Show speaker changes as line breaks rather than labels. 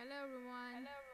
Hello, everyone. Hello, everyone.